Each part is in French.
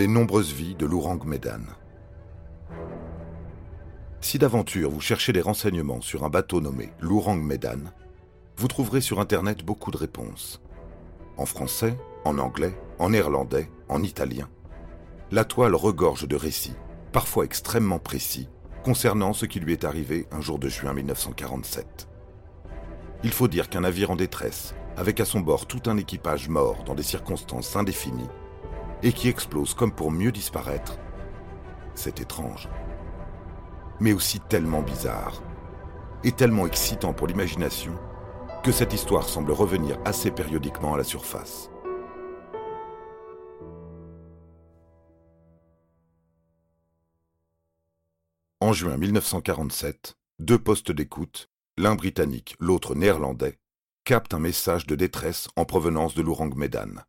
Les nombreuses vies de l'Ourang Medan. Si d'aventure vous cherchez des renseignements sur un bateau nommé l'Ourang Medan, vous trouverez sur Internet beaucoup de réponses. En français, en anglais, en néerlandais, en italien. La toile regorge de récits, parfois extrêmement précis, concernant ce qui lui est arrivé un jour de juin 1947. Il faut dire qu'un navire en détresse, avec à son bord tout un équipage mort dans des circonstances indéfinies, et qui explose comme pour mieux disparaître, c'est étrange. Mais aussi tellement bizarre, et tellement excitant pour l'imagination, que cette histoire semble revenir assez périodiquement à la surface. En juin 1947, deux postes d'écoute, l'un britannique, l'autre néerlandais, captent un message de détresse en provenance de l'Ourang Medan.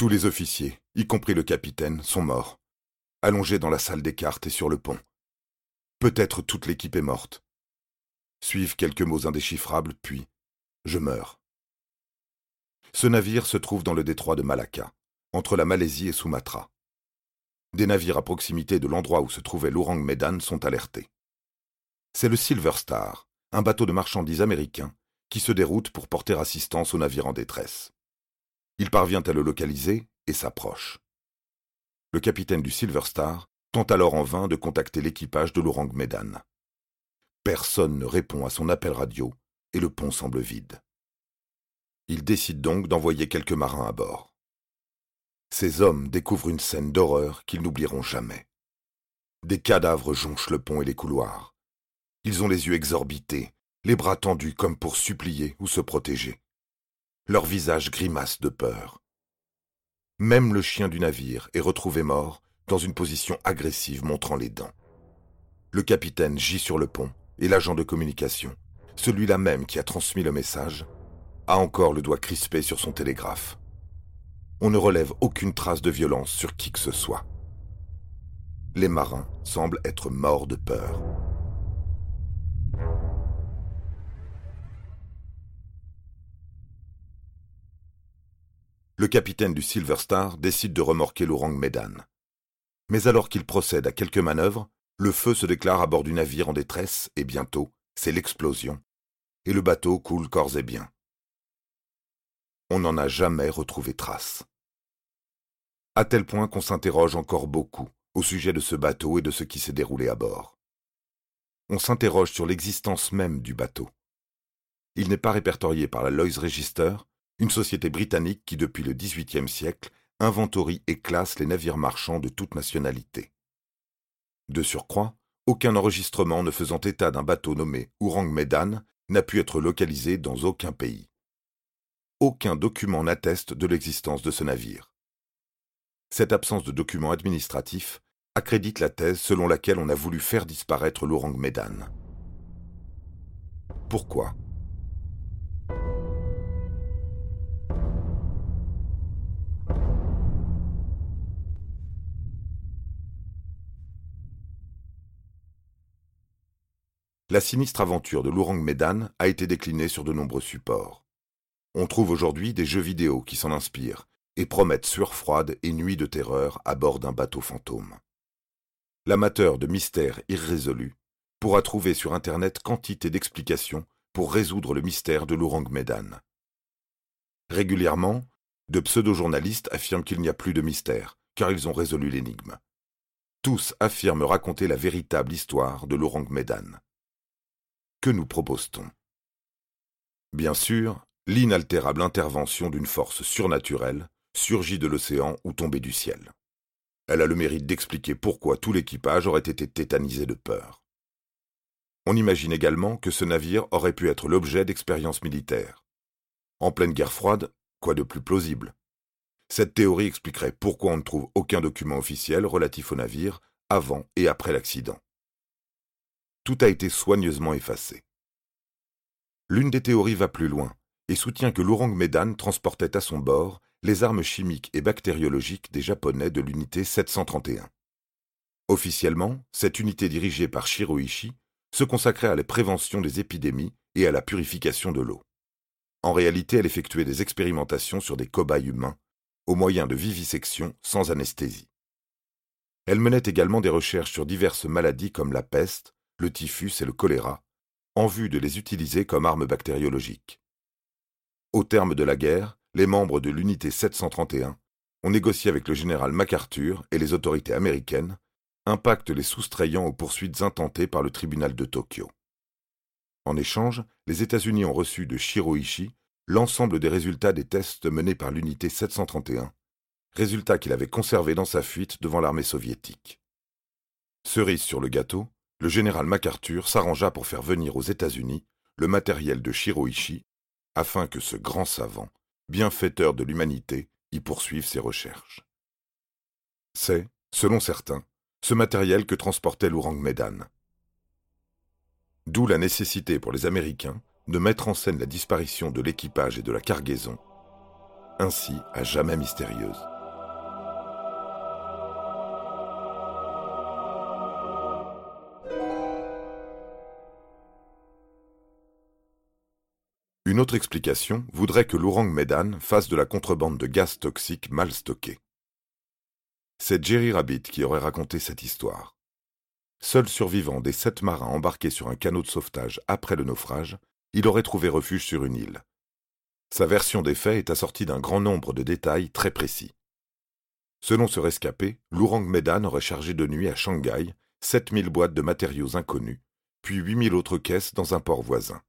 Tous les officiers, y compris le capitaine, sont morts, allongés dans la salle des cartes et sur le pont. Peut-être toute l'équipe est morte. Suivent quelques mots indéchiffrables, puis je meurs. Ce navire se trouve dans le détroit de Malacca, entre la Malaisie et Sumatra. Des navires à proximité de l'endroit où se trouvait l'Ourang Medan sont alertés. C'est le Silver Star, un bateau de marchandises américain, qui se déroute pour porter assistance aux navires en détresse. Il parvient à le localiser et s'approche. Le capitaine du Silver Star tente alors en vain de contacter l'équipage de l'Ourang Medan. Personne ne répond à son appel radio et le pont semble vide. Il décide donc d'envoyer quelques marins à bord. Ces hommes découvrent une scène d'horreur qu'ils n'oublieront jamais. Des cadavres jonchent le pont et les couloirs. Ils ont les yeux exorbités, les bras tendus comme pour supplier ou se protéger leurs visages grimacent de peur. Même le chien du navire est retrouvé mort dans une position agressive montrant les dents. Le capitaine gît sur le pont et l'agent de communication, celui-là même qui a transmis le message, a encore le doigt crispé sur son télégraphe. On ne relève aucune trace de violence sur qui que ce soit. Les marins semblent être morts de peur. Le capitaine du Silver Star décide de remorquer l'Ourang Medan. Mais alors qu'il procède à quelques manœuvres, le feu se déclare à bord du navire en détresse et bientôt, c'est l'explosion. Et le bateau coule corps et biens. On n'en a jamais retrouvé trace. À tel point qu'on s'interroge encore beaucoup au sujet de ce bateau et de ce qui s'est déroulé à bord. On s'interroge sur l'existence même du bateau. Il n'est pas répertorié par la Lloyd's Register, une société britannique qui, depuis le XVIIIe siècle, inventorie et classe les navires marchands de toute nationalité. De surcroît, aucun enregistrement ne faisant état d'un bateau nommé Ourang Medan n'a pu être localisé dans aucun pays. Aucun document n'atteste de l'existence de ce navire. Cette absence de documents administratifs accrédite la thèse selon laquelle on a voulu faire disparaître l'Ourang Medan. Pourquoi? La sinistre aventure de l'Ourang Medan a été déclinée sur de nombreux supports. On trouve aujourd'hui des jeux vidéo qui s'en inspirent et promettent sueur froide et nuits de terreur à bord d'un bateau fantôme. L'amateur de mystères irrésolus pourra trouver sur Internet quantité d'explications pour résoudre le mystère de l'Ourang Medan. Régulièrement, de pseudo-journalistes affirment qu'il n'y a plus de mystère, car ils ont résolu l'énigme. Tous affirment raconter la véritable histoire de l'Ourang Medan que nous propose-t-on? Bien sûr, l'inaltérable intervention d'une force surnaturelle surgit de l'océan ou tombée du ciel. Elle a le mérite d'expliquer pourquoi tout l'équipage aurait été tétanisé de peur. On imagine également que ce navire aurait pu être l'objet d'expériences militaires. En pleine guerre froide, quoi de plus plausible? Cette théorie expliquerait pourquoi on ne trouve aucun document officiel relatif au navire avant et après l'accident. Tout a été soigneusement effacé. L'une des théories va plus loin et soutient que l'Ourang Medan transportait à son bord les armes chimiques et bactériologiques des Japonais de l'unité 731. Officiellement, cette unité dirigée par Shiroishi se consacrait à la prévention des épidémies et à la purification de l'eau. En réalité, elle effectuait des expérimentations sur des cobayes humains, au moyen de vivisection sans anesthésie. Elle menait également des recherches sur diverses maladies comme la peste, le typhus et le choléra, en vue de les utiliser comme armes bactériologiques. Au terme de la guerre, les membres de l'unité 731 ont négocié avec le général MacArthur et les autorités américaines un pacte les soustrayant aux poursuites intentées par le tribunal de Tokyo. En échange, les États-Unis ont reçu de Shiroishi l'ensemble des résultats des tests menés par l'unité 731, résultats qu'il avait conservés dans sa fuite devant l'armée soviétique. Cerise sur le gâteau, le général MacArthur s'arrangea pour faire venir aux États-Unis le matériel de Shiroishi afin que ce grand savant, bienfaiteur de l'humanité, y poursuive ses recherches. C'est, selon certains, ce matériel que transportait l'Ourang Medan. D'où la nécessité pour les Américains de mettre en scène la disparition de l'équipage et de la cargaison, ainsi à jamais mystérieuse. Une autre explication voudrait que l'Ourang Medan fasse de la contrebande de gaz toxiques mal stockés. C'est Jerry Rabbit qui aurait raconté cette histoire. Seul survivant des sept marins embarqués sur un canot de sauvetage après le naufrage, il aurait trouvé refuge sur une île. Sa version des faits est assortie d'un grand nombre de détails très précis. Selon ce rescapé, l'Ourang Medan aurait chargé de nuit à Shanghai 7000 boîtes de matériaux inconnus, puis 8000 autres caisses dans un port voisin.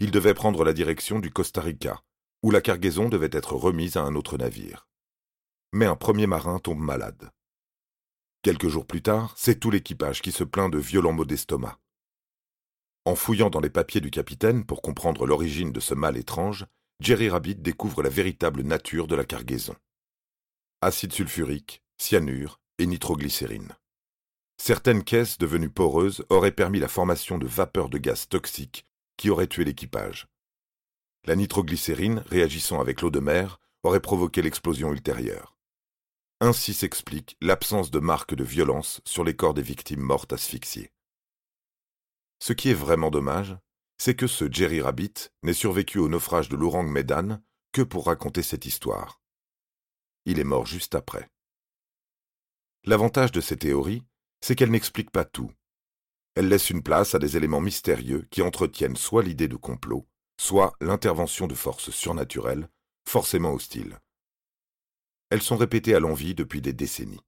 Il devait prendre la direction du Costa Rica, où la cargaison devait être remise à un autre navire. Mais un premier marin tombe malade. Quelques jours plus tard, c'est tout l'équipage qui se plaint de violents maux d'estomac. En fouillant dans les papiers du capitaine pour comprendre l'origine de ce mal étrange, Jerry Rabbit découvre la véritable nature de la cargaison. Acide sulfurique, cyanure et nitroglycérine. Certaines caisses devenues poreuses auraient permis la formation de vapeurs de gaz toxiques qui auraient tué l'équipage. La nitroglycérine, réagissant avec l'eau de mer, aurait provoqué l'explosion ultérieure. Ainsi s'explique l'absence de marques de violence sur les corps des victimes mortes asphyxiées. Ce qui est vraiment dommage, c'est que ce Jerry Rabbit n'ait survécu au naufrage de l'Ourang Medan que pour raconter cette histoire. Il est mort juste après. L'avantage de ces théories, c'est qu'elles n'expliquent pas tout. Elles laissent une place à des éléments mystérieux qui entretiennent soit l'idée de complot, soit l'intervention de forces surnaturelles, forcément hostiles. Elles sont répétées à l'envi depuis des décennies.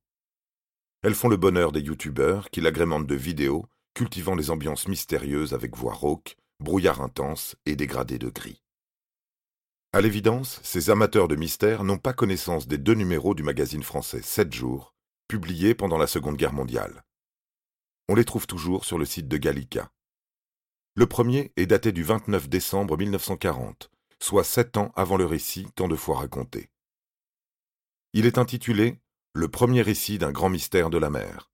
Elles font le bonheur des youtubeurs qui l'agrémentent de vidéos cultivant les ambiances mystérieuses avec voix rauque, brouillard intense et dégradé de gris. À l'évidence, ces amateurs de mystère n'ont pas connaissance des deux numéros du magazine français 7 jours, publiés pendant la Seconde Guerre mondiale. On les trouve toujours sur le site de Gallica. Le premier est daté du 29 décembre 1940, soit sept ans avant le récit tant de fois raconté. Il est intitulé Le premier récit d'un grand mystère de la mer.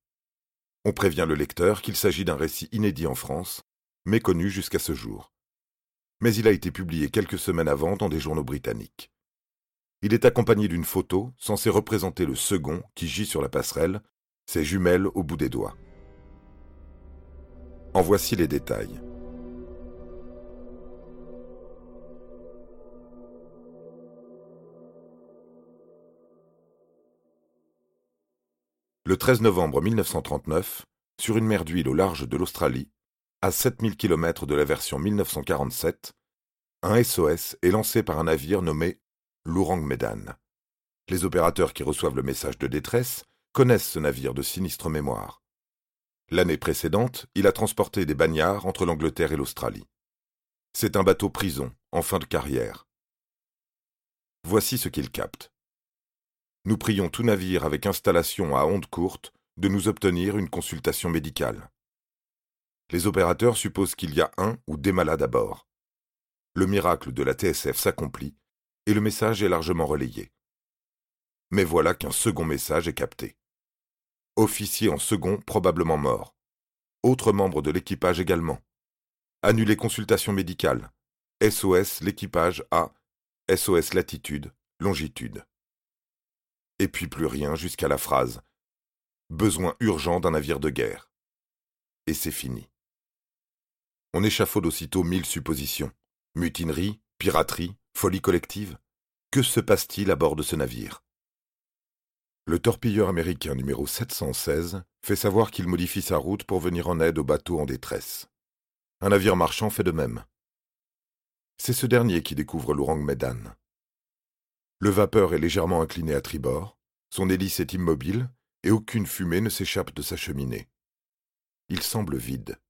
On prévient le lecteur qu'il s'agit d'un récit inédit en France, méconnu jusqu'à ce jour. Mais il a été publié quelques semaines avant dans des journaux britanniques. Il est accompagné d'une photo censée représenter le second qui gît sur la passerelle, ses jumelles au bout des doigts. En voici les détails. Le 13 novembre 1939, sur une mer d'huile au large de l'Australie, à 7000 km de la version 1947, un SOS est lancé par un navire nommé l'Ourang Medan. Les opérateurs qui reçoivent le message de détresse connaissent ce navire de sinistre mémoire. L'année précédente, il a transporté des bagnards entre l'Angleterre et l'Australie. C'est un bateau prison, en fin de carrière. Voici ce qu'il capte nous prions tout navire avec installation à onde courte de nous obtenir une consultation médicale. les opérateurs supposent qu'il y a un ou des malades à bord. Le miracle de la TSF s'accomplit et le message est largement relayé. Mais voilà qu'un second message est capté. Officier en second probablement mort. Autres membres de l'équipage également. Annulé consultation médicale. SOS l'équipage A. SOS latitude, longitude. Et puis plus rien jusqu'à la phrase Besoin urgent d'un navire de guerre. Et c'est fini. On échafaude aussitôt mille suppositions. Mutinerie, piraterie, folie collective. Que se passe-t-il à bord de ce navire? Le torpilleur américain numéro 716 fait savoir qu'il modifie sa route pour venir en aide aux bateaux en détresse. Un navire marchand fait de même. C'est ce dernier qui découvre l'Ourang Medan. Le vapeur est légèrement incliné à tribord, son hélice est immobile et aucune fumée ne s'échappe de sa cheminée. Il semble vide,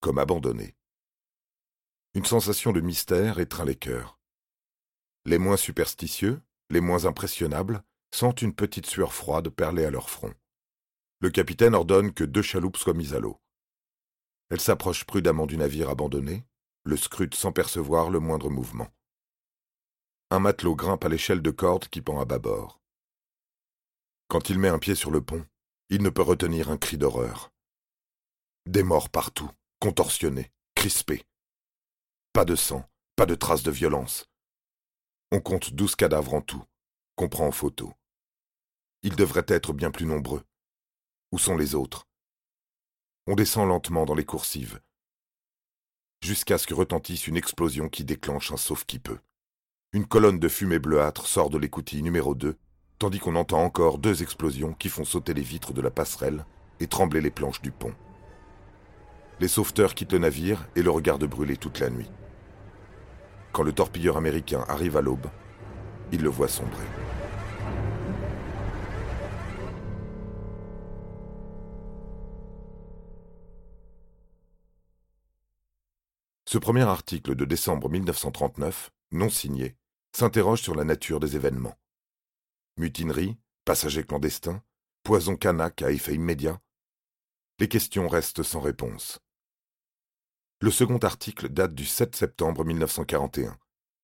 comme abandonné. Une sensation de mystère étreint les cœurs. Les moins superstitieux, les moins impressionnables, sentent une petite sueur froide perler à leur front. Le capitaine ordonne que deux chaloupes soient mises à l'eau. Elles s'approchent prudemment du navire abandonné, le scrutent sans percevoir le moindre mouvement. Un matelot grimpe à l'échelle de corde qui pend à bâbord. Quand il met un pied sur le pont, il ne peut retenir un cri d'horreur. Des morts partout, contorsionnés, crispés. Pas de sang, pas de traces de violence. On compte douze cadavres en tout, qu'on prend en photo. Ils devraient être bien plus nombreux. Où sont les autres? On descend lentement dans les coursives, jusqu'à ce que retentisse une explosion qui déclenche un sauf qui peut. Une colonne de fumée bleuâtre sort de l'écoutille numéro 2, tandis qu'on entend encore deux explosions qui font sauter les vitres de la passerelle et trembler les planches du pont. Les sauveteurs quittent le navire et le regardent brûler toute la nuit. Quand le torpilleur américain arrive à l'aube, ils le voient sombrer. Ce premier article de décembre 1939, non signé, s'interroge sur la nature des événements. Mutinerie, passagers clandestins, poison canac à effet immédiat Les questions restent sans réponse. Le second article date du 7 septembre 1941,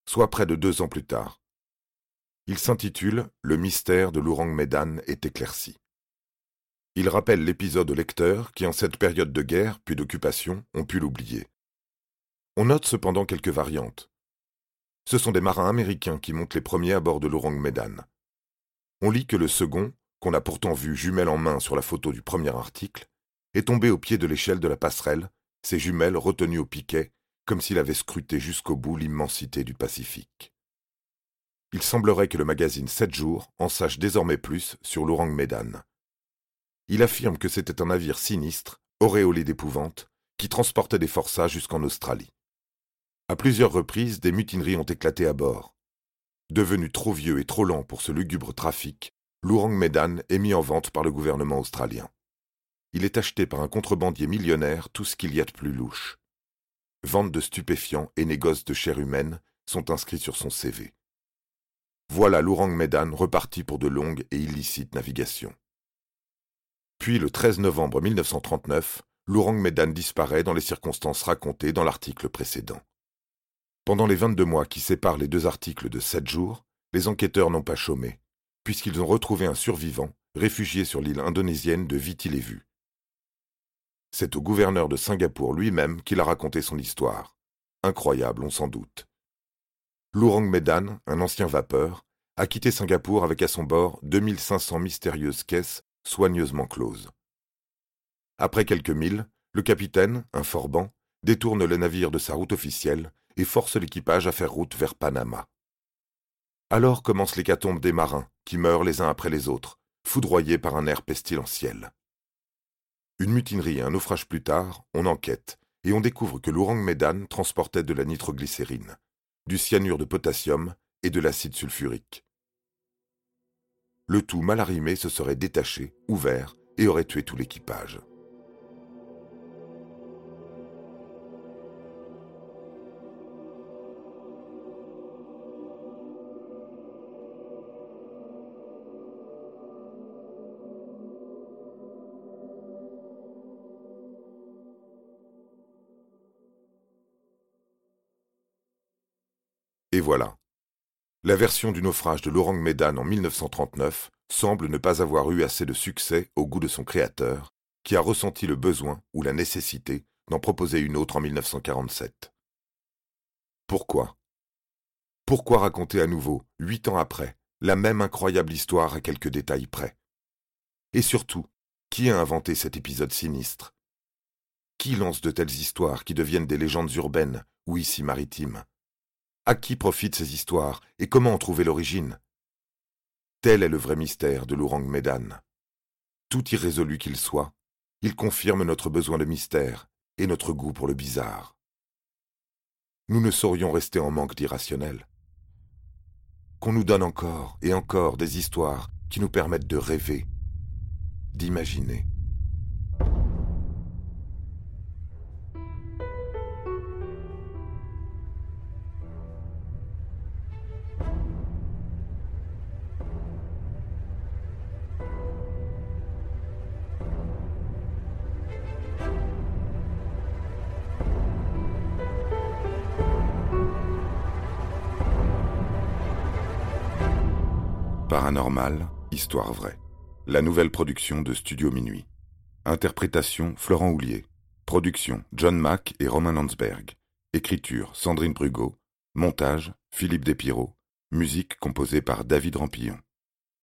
soit près de deux ans plus tard. Il s'intitule Le mystère de l'Ourang Medan est éclairci. Il rappelle l'épisode aux lecteurs qui, en cette période de guerre puis d'occupation, ont pu l'oublier. On note cependant quelques variantes. Ce sont des marins américains qui montent les premiers à bord de l'Orang Medan. On lit que le second, qu'on a pourtant vu jumelle en main sur la photo du premier article, est tombé au pied de l'échelle de la passerelle, ses jumelles retenues au piquet, comme s'il avait scruté jusqu'au bout l'immensité du Pacifique. Il semblerait que le magazine 7 jours en sache désormais plus sur l'Orang Medan. Il affirme que c'était un navire sinistre, auréolé d'épouvante, qui transportait des forçats jusqu'en Australie. À plusieurs reprises, des mutineries ont éclaté à bord. Devenu trop vieux et trop lent pour ce lugubre trafic, l'Ourang Medan est mis en vente par le gouvernement australien. Il est acheté par un contrebandier millionnaire tout ce qu'il y a de plus louche. Vente de stupéfiants et négoce de chair humaine sont inscrits sur son CV. Voilà l'Ourang Medan reparti pour de longues et illicites navigations. Puis le 13 novembre 1939, l'Ourang Medan disparaît dans les circonstances racontées dans l'article précédent. Pendant les 22 mois qui séparent les deux articles de 7 jours, les enquêteurs n'ont pas chômé, puisqu'ils ont retrouvé un survivant, réfugié sur l'île indonésienne de Viti C'est au gouverneur de Singapour lui-même qu'il a raconté son histoire. Incroyable, on s'en doute. L'Ourang Medan, un ancien vapeur, a quitté Singapour avec à son bord 2500 mystérieuses caisses soigneusement closes. Après quelques milles, le capitaine, un forban, détourne le navire de sa route officielle et force l'équipage à faire route vers Panama. Alors commence l'hécatombe des marins, qui meurent les uns après les autres, foudroyés par un air pestilentiel. Une mutinerie et un naufrage plus tard, on enquête, et on découvre que l'Ourang Medan transportait de la nitroglycérine, du cyanure de potassium et de l'acide sulfurique. Le tout mal arrimé se serait détaché, ouvert, et aurait tué tout l'équipage. Et voilà. La version du naufrage de l'Orang Medan en 1939 semble ne pas avoir eu assez de succès au goût de son créateur, qui a ressenti le besoin ou la nécessité d'en proposer une autre en 1947. Pourquoi? Pourquoi raconter à nouveau, huit ans après, la même incroyable histoire à quelques détails près? Et surtout, qui a inventé cet épisode sinistre? Qui lance de telles histoires qui deviennent des légendes urbaines ou ici maritimes? À qui profitent ces histoires et comment en trouver l'origine? Tel est le vrai mystère de l'Ourang Medan. Tout irrésolu qu'il soit, il confirme notre besoin de mystère et notre goût pour le bizarre. Nous ne saurions rester en manque d'irrationnel. Qu'on nous donne encore et encore des histoires qui nous permettent de rêver, d'imaginer. Paranormal, histoire vraie. La nouvelle production de Studio Minuit. Interprétation Florent Houlier. Production John Mack et Romain Landsberg. Écriture Sandrine Brugot. Montage Philippe Despiraux. Musique composée par David Rampillon.